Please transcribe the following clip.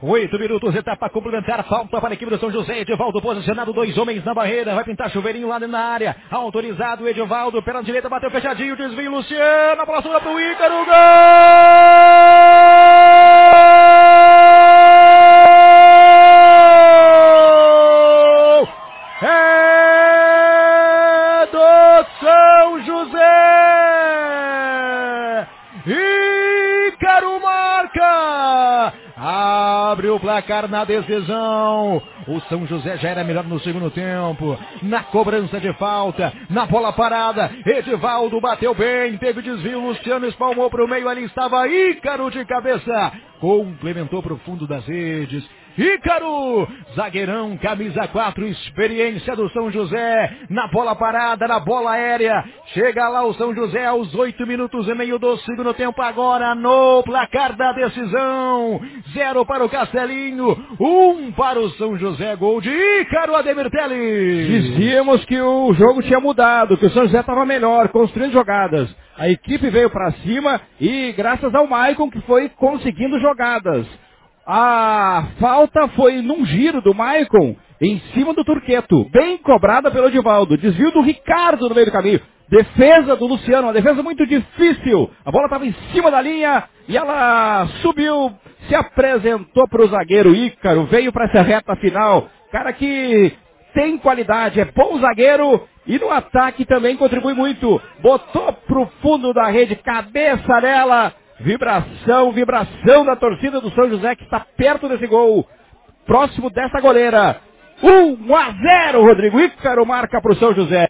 Oito minutos, etapa complementar, falta para a equipe do São José, Edivaldo posicionado, dois homens na barreira, vai pintar chuveirinho lá na área, autorizado, Edivaldo, pela direita, bateu fechadinho, desvio, Luciano, bola para pro Ícaro, gol! É do São José! Ícaro marca! Abre o placar na decisão. O São José já era melhor no segundo tempo. Na cobrança de falta, na bola parada. Edivaldo bateu bem, teve desvio. Luciano espalmou para o meio. Ali estava Ícaro de cabeça. Complementou para o fundo das redes. Ícaro, zagueirão, camisa 4, experiência do São José, na bola parada, na bola aérea, chega lá o São José aos 8 minutos e meio do segundo tempo, agora no placar da decisão, zero para o Castelinho, um para o São José, gol de Ícaro Ademir. Dizíamos que o jogo tinha mudado, que o São José estava melhor, construindo jogadas. A equipe veio para cima e graças ao Maicon que foi conseguindo jogadas. A falta foi num giro do Maicon em cima do Turqueto, bem cobrada pelo Edivaldo. Desvio do Ricardo no meio do caminho. Defesa do Luciano, uma defesa muito difícil. A bola estava em cima da linha e ela subiu, se apresentou para o zagueiro Ícaro, veio para essa reta final. Cara que tem qualidade, é bom zagueiro e no ataque também contribui muito. Botou pro fundo da rede, cabeça nela. Vibração, vibração da torcida do São José que está perto desse gol. Próximo dessa goleira. 1 a 0, Rodrigo Ícaro marca para o São José.